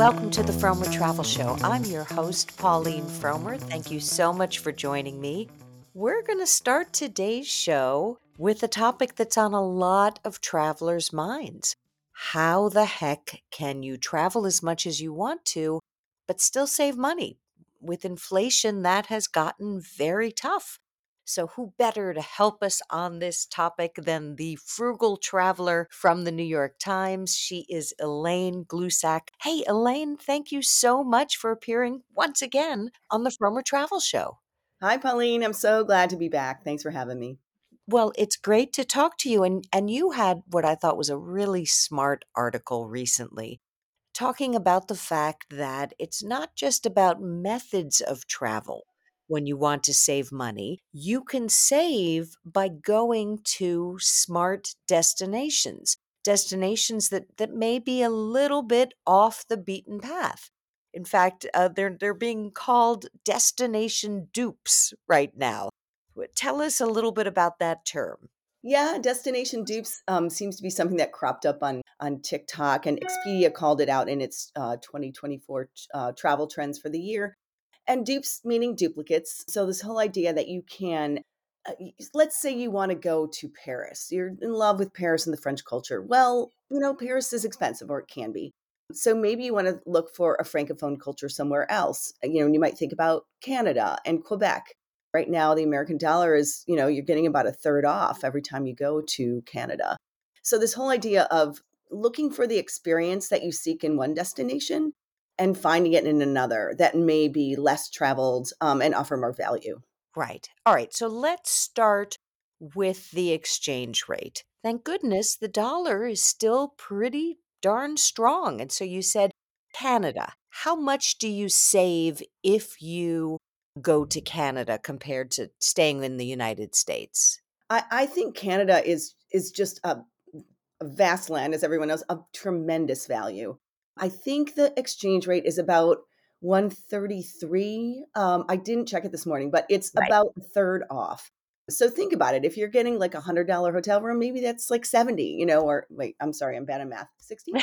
Welcome to the Frommer Travel Show. I'm your host, Pauline Frommer. Thank you so much for joining me. We're going to start today's show with a topic that's on a lot of travelers' minds. How the heck can you travel as much as you want to, but still save money? With inflation, that has gotten very tough. So, who better to help us on this topic than the frugal traveler from the New York Times? She is Elaine Glusac. Hey, Elaine, thank you so much for appearing once again on the Frommer Travel Show. Hi, Pauline. I'm so glad to be back. Thanks for having me. Well, it's great to talk to you. And, and you had what I thought was a really smart article recently talking about the fact that it's not just about methods of travel when you want to save money. You can save by going to smart destinations, destinations that, that may be a little bit off the beaten path. In fact, uh, they're, they're being called destination dupes right now. Tell us a little bit about that term. Yeah, destination dupes um, seems to be something that cropped up on on TikTok, and Expedia called it out in its uh, 2024 uh, travel trends for the year. And dupes meaning duplicates. So, this whole idea that you can, uh, let's say you want to go to Paris, you're in love with Paris and the French culture. Well, you know, Paris is expensive, or it can be. So, maybe you want to look for a francophone culture somewhere else. Uh, you know, you might think about Canada and Quebec. Right now, the American dollar is, you know, you're getting about a third off every time you go to Canada. So, this whole idea of looking for the experience that you seek in one destination and finding it in another that may be less traveled um, and offer more value. Right. All right. So let's start with the exchange rate. Thank goodness the dollar is still pretty darn strong. And so you said Canada. How much do you save if you go to Canada compared to staying in the United States? I, I think Canada is is just a, a vast land, as everyone knows, of tremendous value. I think the exchange rate is about 133. Um, I didn't check it this morning, but it's right. about a third off. So think about it. If you're getting like a hundred dollar hotel room, maybe that's like 70, you know, or wait, I'm sorry, I'm bad at math. 60?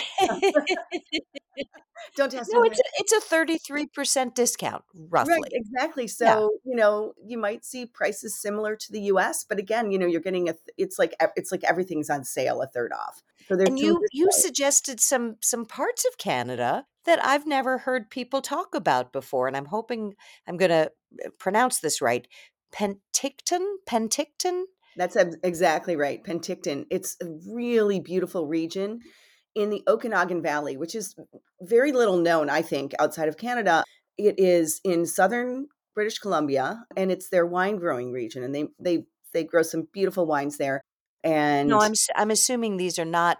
Don't test me no, it's a, it's a 33% discount, roughly. Right, exactly. So, yeah. you know, you might see prices similar to the US, but again, you know, you're getting a it's like it's like everything's on sale a third off. So and you you suggested some some parts of Canada that I've never heard people talk about before and I'm hoping I'm going to uh, pronounce this right. Penticton, Penticton? That's exactly right. Penticton. It's a really beautiful region in the Okanagan Valley, which is very little known, I think, outside of Canada. It is in southern British Columbia, and it's their wine growing region, and they they they grow some beautiful wines there. And no, I'm I'm assuming these are not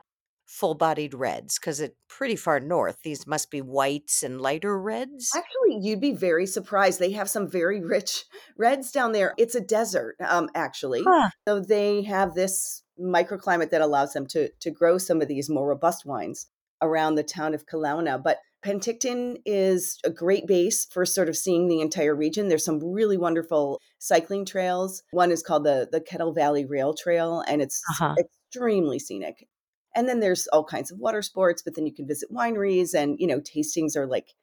full bodied reds because it's pretty far north. These must be whites and lighter reds. Actually, you'd be very surprised. They have some very rich reds down there. It's a desert, um, actually. Huh. So they have this microclimate that allows them to to grow some of these more robust wines around the town of Kelowna. But Penticton is a great base for sort of seeing the entire region. There's some really wonderful cycling trails. One is called the the Kettle Valley Rail Trail, and it's uh-huh. extremely scenic. And then there's all kinds of water sports, but then you can visit wineries, and you know tastings are like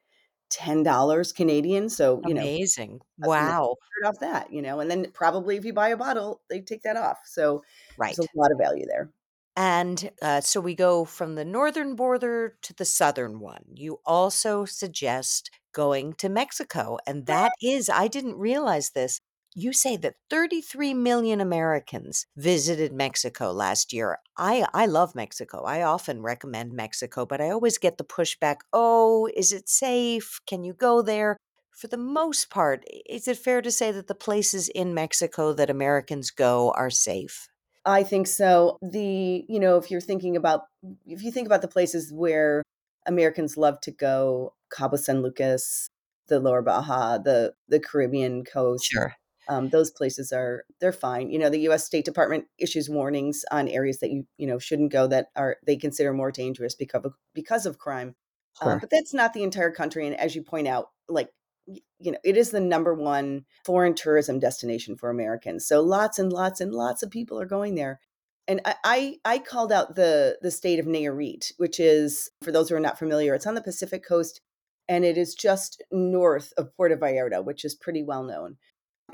ten dollars Canadian. So you amazing, know, amazing, wow, off that, you know, and then probably if you buy a bottle, they take that off. So right, there's a lot of value there. And uh, so we go from the northern border to the southern one. You also suggest going to Mexico, and that is, I didn't realize this. You say that 33 million Americans visited Mexico last year. I, I love Mexico. I often recommend Mexico, but I always get the pushback oh, is it safe? Can you go there? For the most part, is it fair to say that the places in Mexico that Americans go are safe? I think so. The, you know, if you're thinking about, if you think about the places where Americans love to go, Cabo San Lucas, the Lower Baja, the the Caribbean coast. Sure. Um, those places are they're fine. You know, the U.S. State Department issues warnings on areas that you you know shouldn't go that are they consider more dangerous because of because of crime. Um, sure. Um, but that's not the entire country. And as you point out, like you know, it is the number one foreign tourism destination for Americans. So lots and lots and lots of people are going there. And I, I, I called out the the state of Nayarit, which is for those who are not familiar, it's on the Pacific coast and it is just north of Puerto Vallarta, which is pretty well known.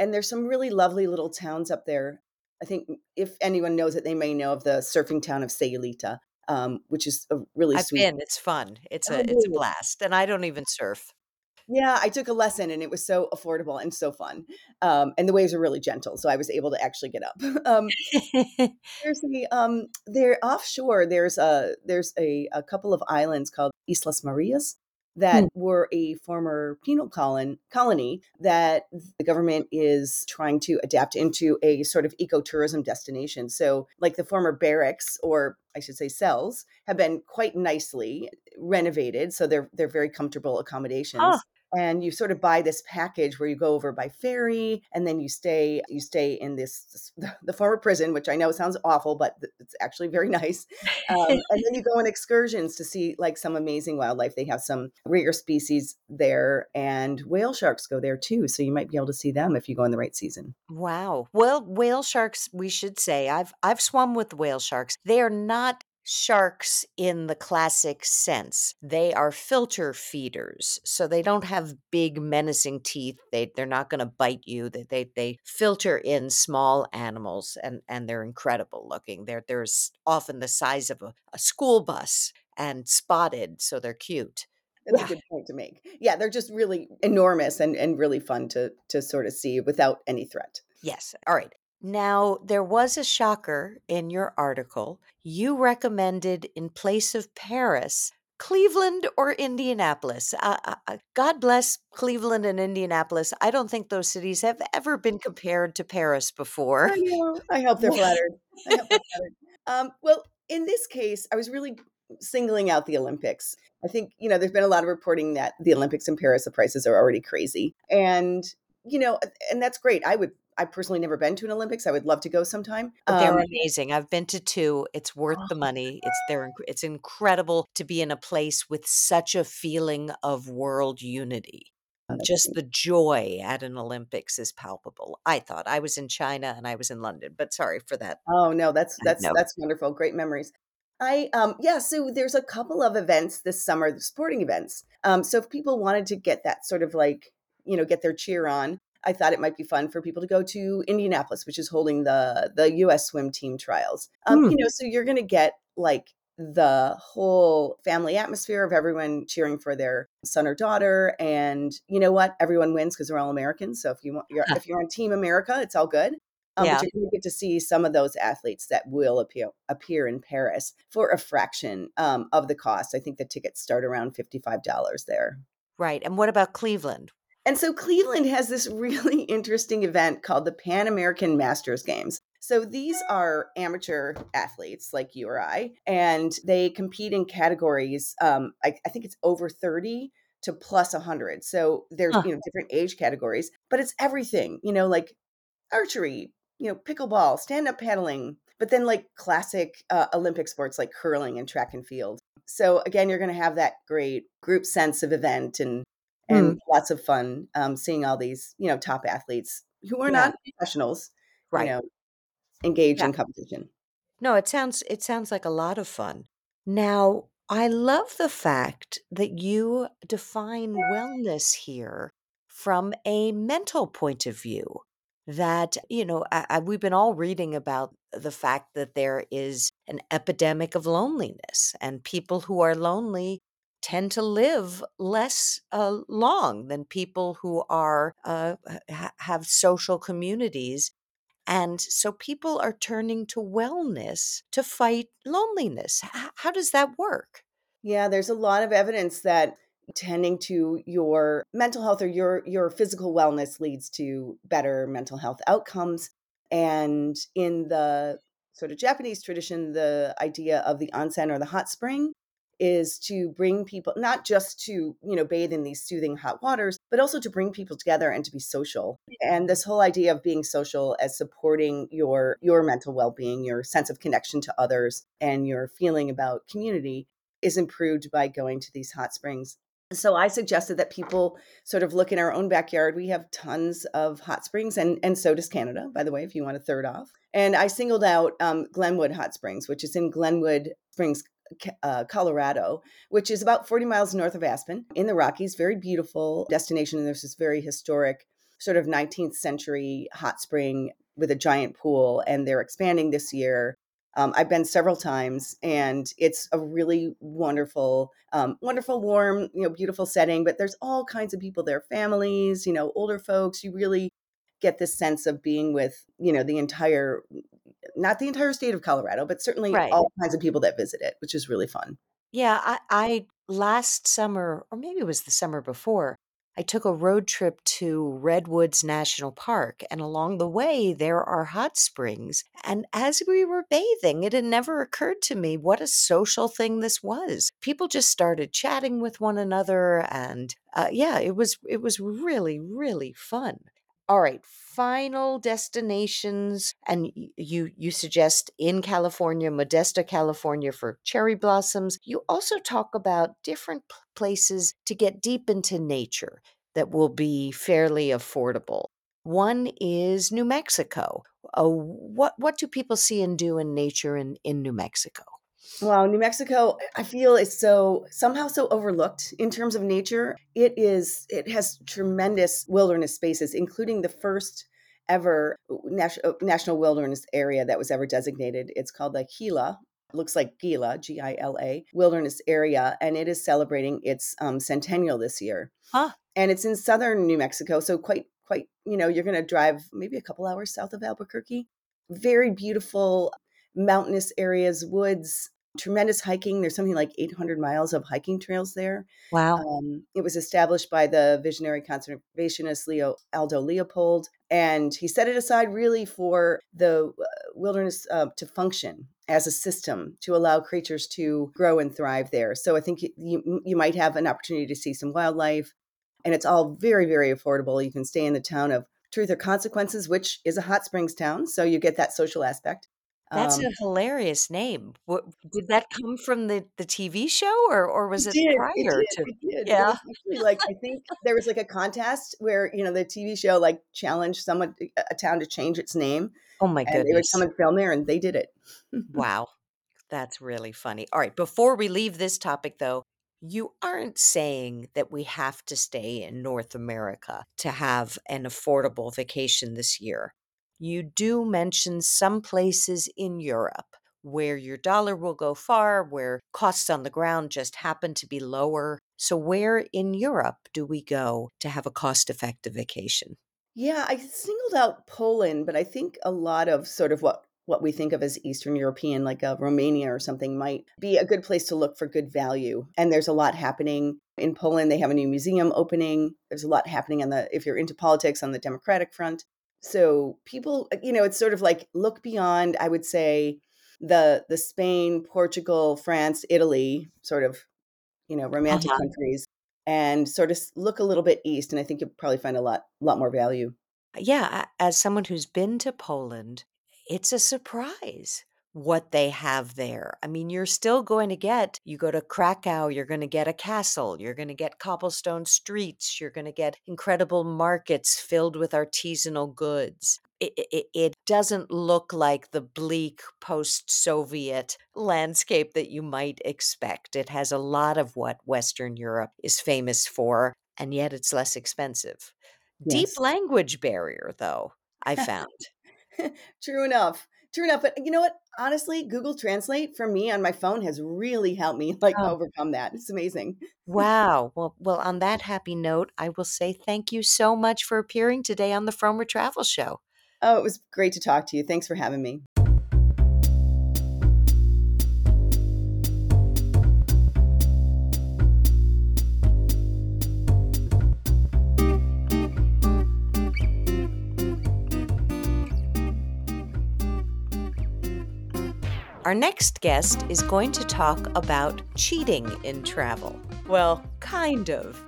And there's some really lovely little towns up there. I think if anyone knows it, they may know of the surfing town of Sayulita, um, which is a really I've sweet. been. It's fun. It's a it's a Oh, blast, and I don't even surf. yeah, I took a lesson and it was so affordable and so fun. Um, and the waves are really gentle, so I was able to actually get up. um, there's a um, there offshore. There's a there's a, a couple of islands called Islas Marias that Hmm. were a former penal colon, colony that the government is trying to adapt into a sort of ecotourism destination. So, like the former barracks, or I should say cells, have been quite nicely renovated. So they're they're very comfortable accommodations. Huh. And you sort of buy this package where you go over by ferry, and then you stay you stay in this the former prison, which I know sounds awful, but it's actually very nice. Um, and then you go on excursions to see like some amazing wildlife. They have some rare species there, and whale sharks go there too. So you might be able to see them if you go in the right season. Wow. Well, whale sharks, we should say. I've I've swum with whale sharks. They are not sharks in the classic sense. They are filter feeders. So they don't have big menacing teeth. They they're not going to bite you. They, they they filter in small animals and and they're incredible looking. They're they're often the size of a, a school bus and spotted, so they're cute. That's a good point to make. Yeah, they're just really enormous and, and really fun to to sort of see without any threat. Yes. All right. Now, there was a shocker in your article. You recommended, in place of Paris, Cleveland or Indianapolis. Uh, uh, God bless Cleveland and Indianapolis. I don't think those cities have ever been compared to Paris before. I know. I hope they're flattered. I hope they're flattered. Um, well, in this case, I was really singling out the Olympics. I think, you know, there's been a lot of reporting that the Olympics in Paris, the prices are already crazy. And, you know, and that's great. I would, I personally never been to an Olympics. I would love to go sometime. They're Um, amazing. I've been to two. It's worth the money. It's they're it's incredible to be in a place with such a feeling of world unity. Oh, Just the joy at an Olympics is palpable. I thought I was in China and I was in London, but sorry for that. Oh no, that's that's that's wonderful. Great memories. I um yeah, so there's a couple of events this summer, sporting events. Um so if people wanted to get that sort of like, you know, get their cheer on, I thought it might be fun for people to go to Indianapolis, which is holding the the US swim team trials. Um Hmm. you know, so you're going to get like the whole family atmosphere of everyone cheering for their son or daughter and you know what everyone wins because we're all americans so if you want you're, if you're on team america it's all good um, Yeah. but you're going to get to see some of those athletes that will appear appear in Paris for a fraction um, of the cost. I think the tickets start around fifty five dollars there. Right. And what about Cleveland? And so Cleveland has this really interesting event called the Pan American Masters Games. So these are amateur athletes like you or I, and they compete in categories. Um, I, I think it's over 30 to plus 100. So there's Huh. you know different age categories, but it's everything. You know, like archery, you know, pickleball, stand up paddling, but then like classic uh, Olympic sports like curling and track and field. So again, you're going to have that great group sense of event and and Hmm. lots of fun um, seeing all these you know top athletes who are Yeah. not professionals, Right. you know, engage Yeah. in competition. No, it sounds it sounds like a lot of fun. Now, I love the fact that you define wellness here from a mental point of view. That, you know, I, I, we've been all reading about the fact that there is an epidemic of loneliness, and people who are lonely tend to live less uh, long than people who are uh, ha- have social communities and so people are turning to wellness to fight loneliness. H- how does that work? Yeah, there's a lot of evidence that tending to your mental health or your your physical wellness leads to better mental health outcomes. And in the sort of Japanese tradition, the idea of the onsen or the hot spring is to bring people not just to you know bathe in these soothing hot waters but also to bring people together and to be social. And this whole idea of being social as supporting your your mental well-being your sense of connection to others and your feeling about community is improved by going to these hot springs. So i suggested that people sort of look in our own backyard. We have tons of hot springs and and so does canada by the way if you want a third off. And i singled out um, glenwood hot springs which is in glenwood springs uh, Colorado, which is about 40 miles north of Aspen in the Rockies. Very beautiful destination. And there's this very historic, sort of 19th century hot spring with a giant pool. And they're expanding this year. Um, I've been several times, and it's a really wonderful, um, wonderful, warm, you know, beautiful setting. But there's all kinds of people there, families, you know, older folks. You really get this sense of being with, you know, the entire not the entire state of Colorado, but certainly Right. all kinds of people that visit it, which is really fun. Yeah, I, I last summer, or maybe it was the summer before, I took a road trip to Redwoods National Park, and along the way, there are hot springs. And as we were bathing, it had never occurred to me what a social thing this was. People just started chatting with one another, and uh, yeah, it was it was really really fun. All right, final destinations, and you you suggest in California, Modesto, California for cherry blossoms. You also talk about different places to get deep into nature that will be fairly affordable. One is New Mexico. Uh, what what do people see and do in nature in, in New Mexico? Wow, New Mexico, I feel is so somehow so overlooked in terms of nature. It is it has tremendous wilderness spaces, including the first ever national national wilderness area that was ever designated. It's called the Gila. Looks like Gila, G I L A, wilderness area, and it is celebrating its um, centennial this year. Huh. And it's in southern New Mexico, so quite quite you know you're going to drive maybe a couple hours south of Albuquerque. Very beautiful mountainous areas, woods, tremendous hiking. There's something like 800 miles of hiking trails there. Wow. Um, it was established by the visionary conservationist Leo Aldo Leopold, and he set it aside really for the uh, wilderness uh, to function as a system to allow creatures to grow and thrive there. So I think you you might have an opportunity to see some wildlife, and it's all very very affordable. You can stay in the town of Truth or Consequences, which is a hot springs town, so you get that social aspect. That's Um, a hilarious name. What did that come from the the TV show or or was It it did, it prior did, to it did. It Yeah. was actually like I think there was like a contest where, you know, the TV show like challenged someone a a town to change its name, Oh my and they would come goodness. and film there, and they did it. Wow. That's really funny. All right, before we leave this topic though, you aren't saying that we have to stay in North America to have an affordable vacation this year. You do mention some places in Europe where your dollar will go far, where costs on the ground just happen to be lower. So, where in Europe do we go to have a cost effective vacation? Yeah, I singled out Poland, but I think a lot of sort of what what we think of as Eastern European, like uh, Romania or something, might be a good place to look for good value. And there's a lot happening in Poland. They have a new museum opening. There's a lot happening on the if you're into politics on the Democratic front. So people, uh, you know, it's sort of like look beyond. I would say the the Spain, Portugal, France, Italy, sort of you know romantic Uh-huh. countries, and sort of look a little bit east. And I think you'll probably find a lot lot more value. Yeah, as someone who's been to Poland, it's a surprise what they have there. I mean, you're still going to get, you go to Krakow, you're going to get a castle, you're going to get cobblestone streets, you're going to get incredible markets filled with artisanal goods. It, it, it doesn't look like the bleak post Soviet landscape that you might expect. It has a lot of what Western Europe is famous for, and yet it's less expensive. Deep language barrier, though, I found. True enough. True enough. But you know what? Honestly, Google Translate for me on my phone has really helped me like Oh, overcome that. It's amazing. wow. Well, well, on that happy note, I will say thank you so much for appearing today on the Frommer Travel Show. Oh, it was great to talk to you. Thanks for having me. Our next guest is going to talk about cheating in travel. Well, kind of.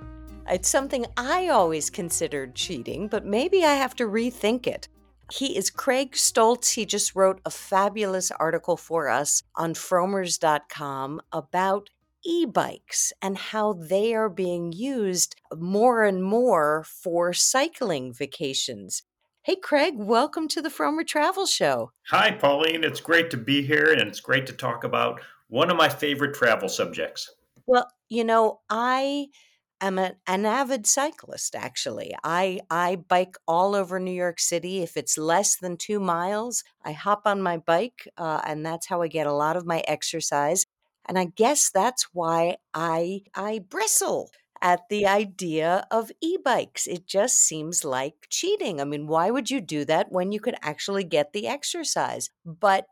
It's something I always considered cheating, but maybe I have to rethink it. He is Craig Stoltz. He just wrote a fabulous article for us on frommers.com about e bikes and how they are being used more and more for cycling vacations. Hey, Craig, welcome to the Frommer Travel Show. Hi, Pauline. It's great to be here, and it's great to talk about one of my favorite travel subjects. Well, you know, I am a, an avid cyclist actually. I I bike all over New York City. If it's less than 2 miles, I hop on my bike uh, and that's how I get a lot of my exercise. And I guess that's why I I bristle at the idea of e-bikes. It just seems like cheating. I mean, why would you do that when you could actually get the exercise? But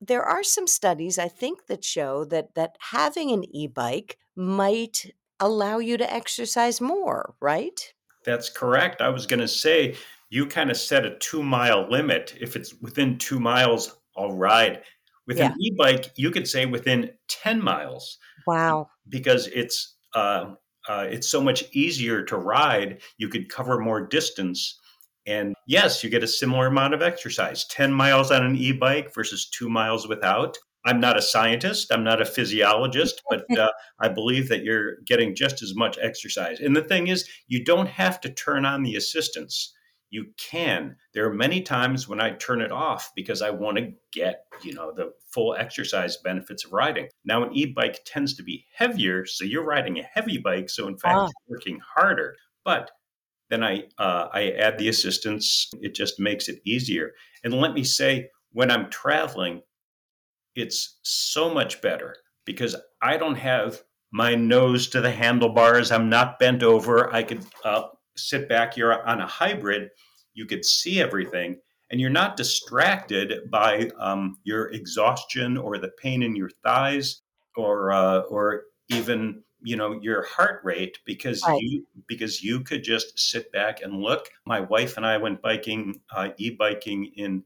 there are some studies I think that show that that having an e-bike might allow you to exercise more, right? That's correct. I was going to say you kind of set a 2-mile limit. If it's within 2 miles, I'll ride. With Yeah. an e-bike, you could say within 10 miles Wow. because it's uh, uh, it's so much easier to ride. You could cover more distance, and yes, you get a similar amount of exercise. Ten miles on an e-bike versus two miles without. I'm not a scientist. I'm not a physiologist, but uh, I believe that you're getting just as much exercise. And the thing is, you don't have to turn on the assistance. You can. There are many times when I turn it off because I want to get, you know, the full exercise benefits of riding. Now, an e-bike tends to be heavier, so you're riding a heavy bike, so in fact, you're working harder. But then I uh, I add the assistance. It just makes it easier. And let me say, when I'm traveling, it's so much better because I don't have my nose to the handlebars. I'm not bent over. I could uh, sit back. You're on a hybrid. You could see everything, and you're not distracted by um, your exhaustion or the pain in your thighs or uh, or even you know your heart rate because Right. you because you could just sit back and look. My wife and I went biking, uh, e-biking in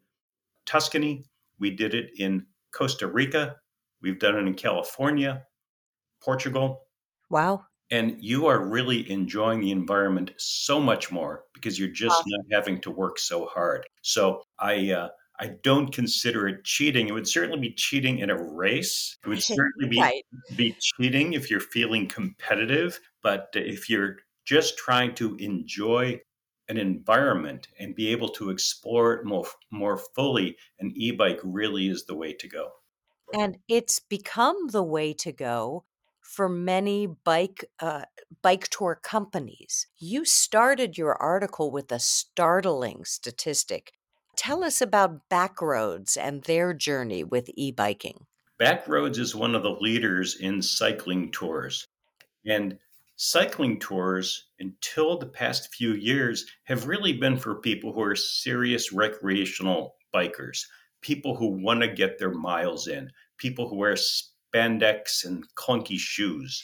Tuscany. We did it in Costa Rica. We've done it in California, Portugal. Wow. And you are really enjoying the environment so much more because you're just Wow. not having to work so hard. So I, uh, I don't consider it cheating. It would certainly be cheating in a race. It would certainly be Right. be cheating if you're feeling competitive. But if you're just trying to enjoy an environment and be able to explore it more more fully, an e-bike really is the way to go. And it's become the way to go for many bike uh, bike tour companies. You started your article with a startling statistic. Tell us about Backroads and their journey with e-biking. Backroads is one of the leaders in cycling tours. And cycling tours, until the past few years, have really been for people who are serious recreational bikers, people who want to get their miles in, people who wear spandex and clunky shoes.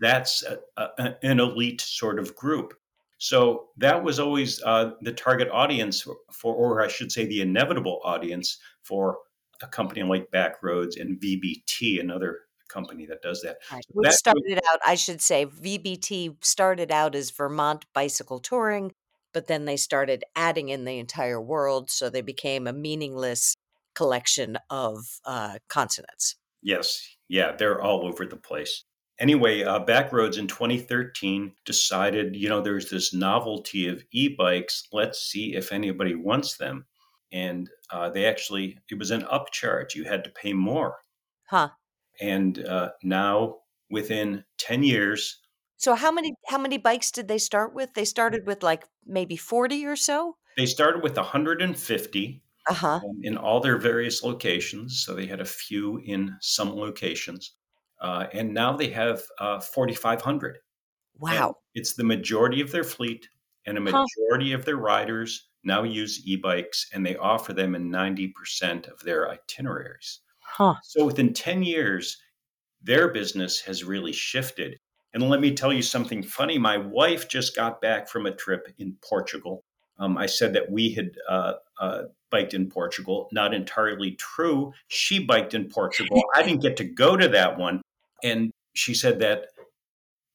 That's a, a, an elite sort of group. So that was always uh, the target audience for, or I should say, the inevitable audience for a company like Backroads and VBT, another company that does that. Right. So Which that was- started out, I should say, VBT started out as Vermont Bicycle Touring, but then they started adding in the entire world, so they became a meaningless collection of uh, consonants. Yes, yeah, they're all over the place. Anyway, uh, Backroads in 2013 decided, you know, there's this novelty of e-bikes. Let's see if anybody wants them. And uh, they actually, it was an upcharge. You had to pay more. Huh. And uh, now, within 10 years, So how many how many bikes did they start with? They started with like maybe 40 or so? they started with 150 Uh-huh. um, in all their various locations. So they had a few in some locations. Uh, and now they have uh, 4,500. And Wow. it's the majority of their fleet, and a Huh. majority of their riders now use e bikes, and they offer them in 90% of their itineraries. Huh. So within 10 years, their business has really shifted. And let me tell you something funny. My wife just got back from a trip in Portugal. Um, I said that we had uh, uh, biked in Portugal. Not entirely true. She biked in Portugal. I didn't get to go to that one. And she said that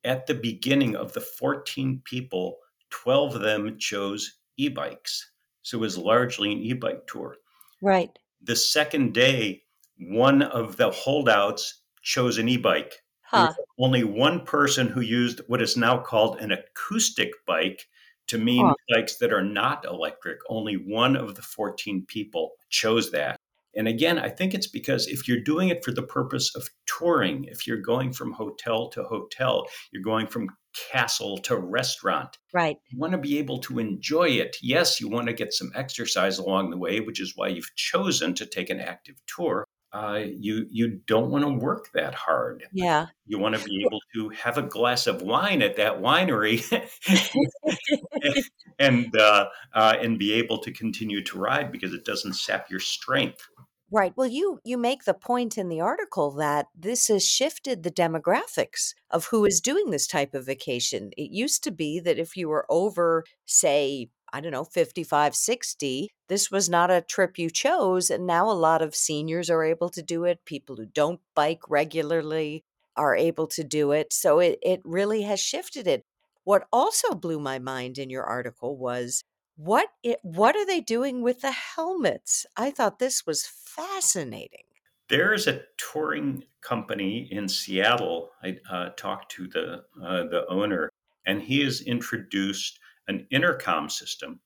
at the beginning of the 14 people, 12 of them chose e bikes. So it was largely an e bike tour. Right. The second day, one of the holdouts chose an e bike. Huh. only one person who used what is now called an acoustic bike to mean bikes that are not electric. Only one of the 14 people chose that. And again, I think it's because if you're doing it for the purpose of touring, if you're going from hotel to hotel, you're going from castle to restaurant. Right. You want to be able to enjoy it. Yes, you want to get some exercise along the way, which is why you've chosen to take an active tour. Uh, you you don't want to work that hard. Yeah. You want to be able to have a glass of wine at that winery and uh, uh, and be able to continue to ride because it doesn't sap your strength. Right. Well, you you make the point in the article that this has shifted the demographics of who is doing this type of vacation. It used to be that if you were over, say, I don't know, 55, 60, this was not a trip you chose. And now a lot of seniors are able to do it. People who don't bike regularly are able to do it. So it, it really has shifted it. What also blew my mind in your article was what it, what are they doing with the helmets? I thought this was fascinating. There's a touring company in Seattle. I uh, talked to the uh, the owner, and he has introduced an intercom system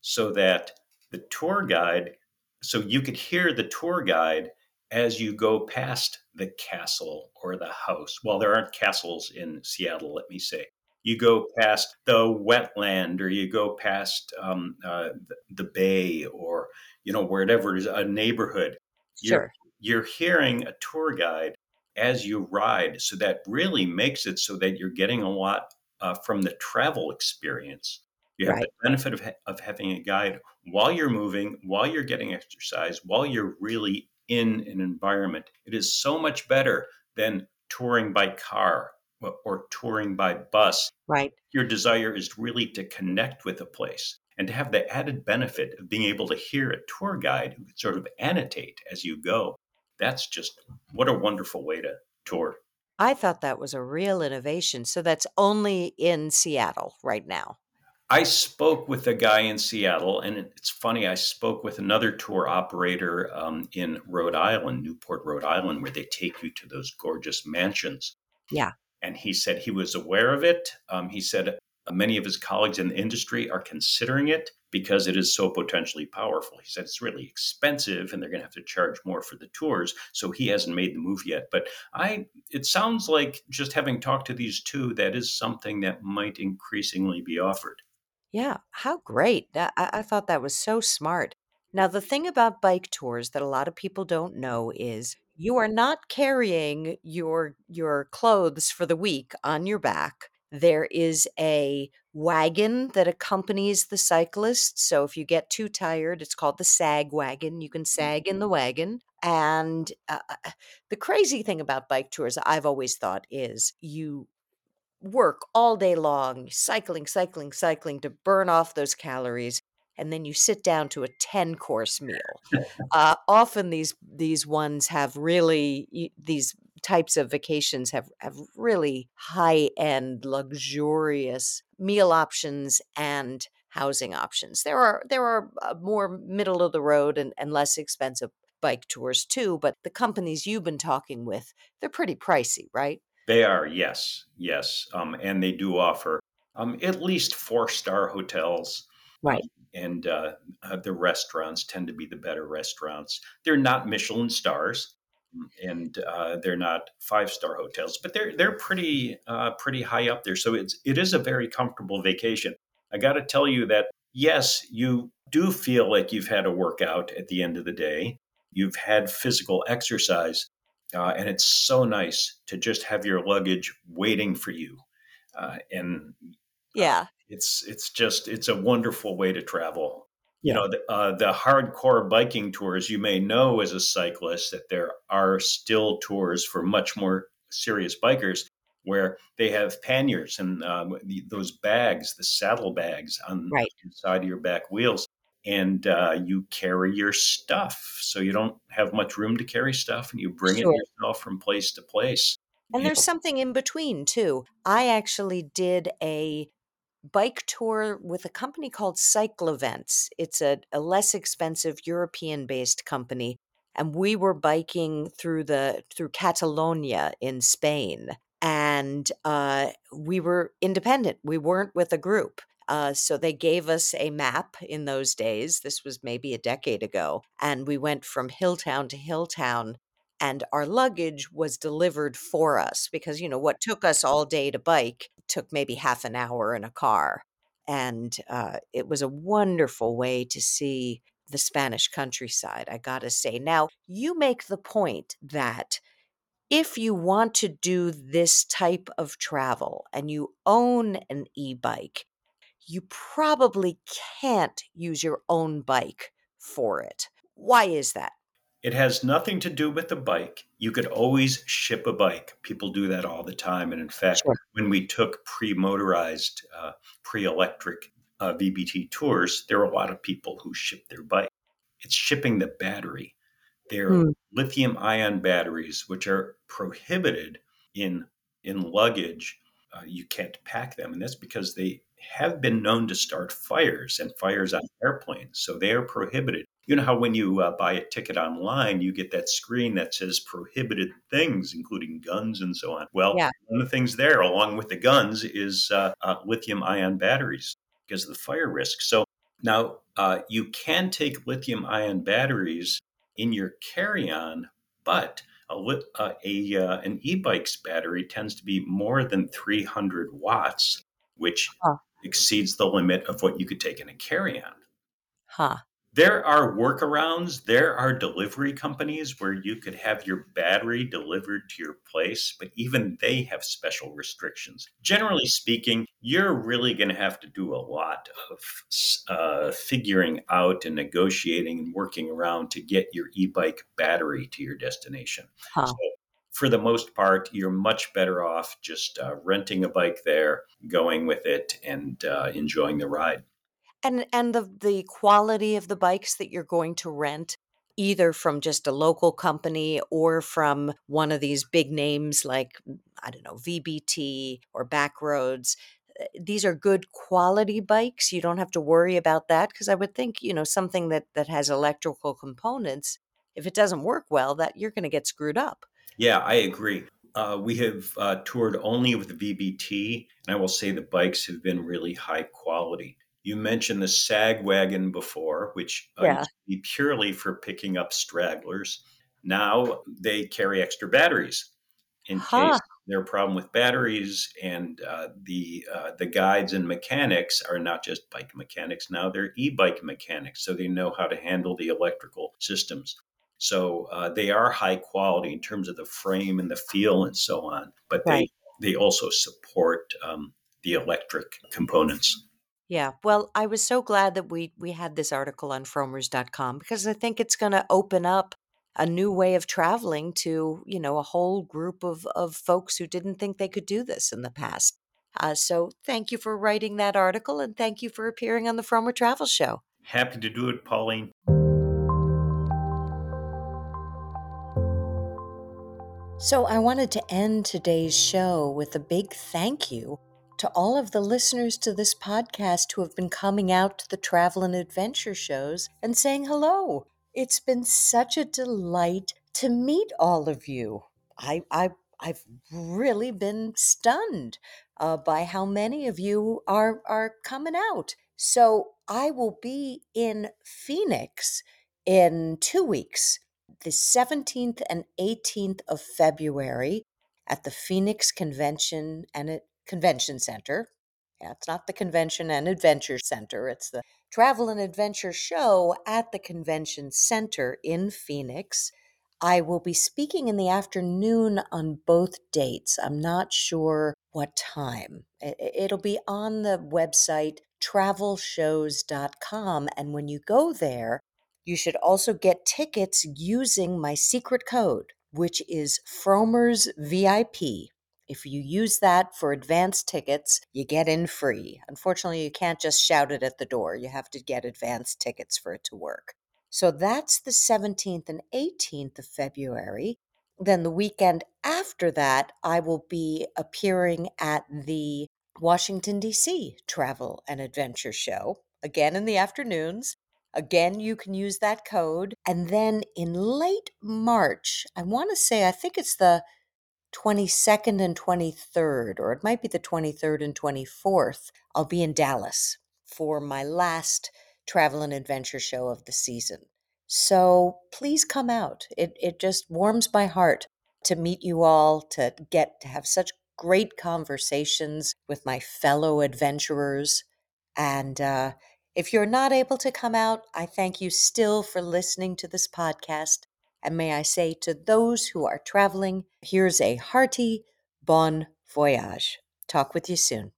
so that the tour guide, so you could hear the tour guide as you go past the castle or the house. Well, there aren't castles in Seattle, let me say. You go past the wetland, or you go past um, uh, the, bay, or you know wherever it is, a neighborhood. Sure. You're, you're hearing a tour guide as you ride, so that really makes it so that you're getting a lot uh, from the travel experience. You have Right. the benefit of, ha- of having a guide while you're moving, while you're getting exercise, while you're really in an environment. It is so much better than touring by car or, touring by bus. Right. Your desire is really to connect with a place and to have the added benefit of being able to hear a tour guide who can sort of annotate as you go. That's just what a wonderful way to tour. I thought that was a real innovation. So that's only in Seattle right now. I spoke with a guy in Seattle, and it's funny. I spoke with another tour operator um, in Rhode Island, Newport, Rhode Island, where they take you to those gorgeous mansions. Yeah. And he said he was aware of it. Um, he said many of his colleagues in the industry are considering it because it is so potentially powerful. He said it's really expensive, and they're going to have to charge more for the tours. So he hasn't made the move yet. But I, it sounds like just having talked to these two, that is something that might increasingly be offered. Yeah, how great. I, I thought that was so smart. Now, the thing about bike tours that a lot of people don't know is you are not carrying your your clothes for the week on your back. There is a wagon that accompanies the cyclist. So if you get too tired, it's called the sag wagon. You can sag in the wagon. And uh, uh, the crazy thing about bike tours, I've always thought, is you work all day long, cycling, cycling, cycling to burn off those calories, and then you sit down to a 10 course meal. Uh, often these these ones have really these types of vacations have have really high end luxurious meal options and housing options. There are there are uh, more middle of the road and, and less expensive bike tours too, but the companies you've been talking with, they're pretty pricey, right? They are, yes, yes, um, and they do offer um, at least four star hotels. Right. And uh, uh, the restaurants tend to be the better restaurants. They're not Michelin stars, and uh, they're not five star hotels, but they're they're pretty uh, pretty high up there. So it's it is a very comfortable vacation. I got to tell you that yes, you do feel like you've had a workout at the end of the day. You've had physical exercise, uh, and it's so nice to just have your luggage waiting for you. Uh, and Yeah. it's it's just it's a wonderful way to travel. You know, the, uh, the hardcore biking tours. You may know as a cyclist that there are still tours for much more serious bikers where they have panniers and um, the, those bags, the saddle bags on Right. the side of your back wheels, and uh, you carry your stuff. So you don't have much room to carry stuff, and you bring Sure. it yourself from place to place. And there's something in between too. I actually did a bike tour with a company called Cycle Events. It's a, a less expensive European based company. And we were biking through the through Catalonia in Spain. And uh, we were independent. We weren't with a group. Uh, so they gave us a map in those days. This was maybe a decade ago. And we went from hilltown to hilltown and our luggage was delivered for us because you know what took us all day to bike took maybe half an hour in a car and uh, it was a wonderful way to see the spanish countryside i gotta say. Now you make the point that if you want to do this type of travel and you own an e-bike you probably can't use your own bike for it. Why is that it has nothing to do with the bike. You could always ship a bike. People do that all the time. And in fact, sure. when we took pre motorized, uh, pre electric uh, VBT tours, there were a lot of people who ship their bike. It's shipping the battery. They're mm. lithium ion batteries, which are prohibited in, in luggage. Uh, you can't pack them. And that's because they have been known to start fires and fires on airplanes. So they are prohibited you know how when you uh, buy a ticket online, you get that screen that says prohibited things, including guns and so on. Well, yeah. one of the things there, along with the guns, is uh, uh, lithium ion batteries because of the fire risk. So now uh, you can take lithium ion batteries in your carry on, but a, uh, a uh, an e-bike's battery tends to be more than 300 watts, which. Exceeds the limit of what you could take in a carry on. Huh there are workarounds. There are delivery companies where you could have your battery delivered to your place, but even they have special restrictions. Generally speaking, you're really going to have to do a lot of uh, figuring out and negotiating and working around to get your e bike battery to your destination. Huh. So, for the most part, you're much better off just uh, renting a bike there, going with it, and uh, enjoying the ride. And and the the quality of the bikes that you're going to rent either from just a local company or from one of these big names like I don't know VBT or Backroads eh, these are good quality bikes. You don't have to worry about that because I would think you know something that that has electrical components if it doesn't work well that you're going to get screwed up yeah I agree uh, we have uh, toured only with VBT, and I will say the bikes have been really high quality. You mentioned the sag wagon before, which uh, yeah. be purely for picking up stragglers. Now they carry extra batteries in huh. case a problem with batteries. And uh, the uh, the guides and mechanics are not just bike mechanics now; they're e-bike mechanics, so they know how to handle the electrical systems. So uh, they are high quality in terms of the frame and the feel and so on. But right. they they also support um, the electric components. Yeah. Well, I was so glad that we we had this article on frommers.com because I think it's going to open up a new way of traveling to, you know, a whole group of of folks who didn't think they could do this in the past. Uh, so thank you for writing that article and thank you for appearing on the Frommer Travel Show. Happy to do it, Pauline. So I wanted to end today's show with a big thank you to all of the listeners to this podcast who have been coming out to the travel and adventure shows and saying hello. It's been such a delight to meet all of you. I, I, I've really been stunned uh, by how many of you are, are coming out. So I will be in Phoenix in two weeks, the 17th and 18th of February at the Phoenix Convention and Convention Center. Yeah, it's not the Convention and Adventure Center, it's the Travel and Adventure Show at the Convention Center in Phoenix. I will be speaking in the afternoon on both dates. I'm not sure what time. It'll be on the website travelshows.com. And when you go there, you should also get tickets using my secret code, which is Frommers VIP. If you use that for advance tickets, you get in free. Unfortunately, you can't just shout it at the door. You have to get advance tickets for it to work. So that's the 17th and 18th of February. Then the weekend after that, I will be appearing at the Washington, D.C. Travel and Adventure Show, again in the afternoons. Again, you can use that code. And then in late March, I want to say, I think it's the 22nd and 23rd, or it might be the 23rd and 24th, I'll be in Dallas for my last travel and adventure show of the season. So please come out. It, it just warms my heart to meet you all, to get to have such great conversations with my fellow adventurers. And uh, if you're not able to come out, I thank you still for listening to this podcast. And may I say to those who are traveling, here's a hearty bon voyage. Talk with you soon.